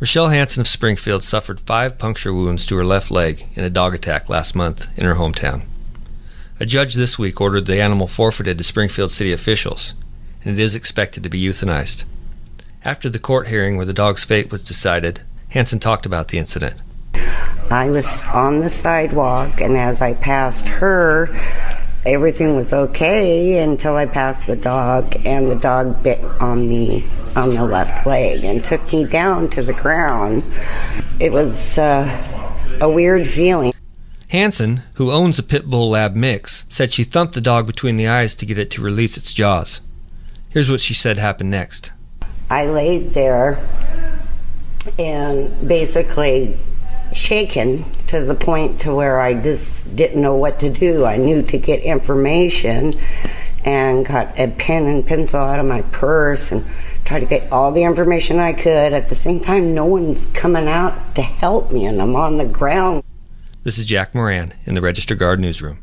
Rachelle Hanson of Springfield suffered five puncture wounds to her left leg in a dog attack last month in her hometown. A judge this week ordered the animal forfeited to Springfield city officials, and it is expected to be euthanized. After the court hearing where the dog's fate was decided, Hanson talked about the incident. I was on the sidewalk, and as I passed her, everything was okay until I passed the dog, and the dog bit on me on the left leg and took me down to the ground. It was uh, a weird feeling. Hanson, who owns a pit bull lab mix, said she thumped the dog between the eyes to get it to release its jaws. Here's what she said happened next. I laid there and basically shaken to the point to where I just didn't know what to do. I knew to get information and got a pen and pencil out of my purse and tried to get all the information I could. At the same time, no one's coming out to help me, and I'm on the ground. This is Jack Moran in the Register Guard newsroom.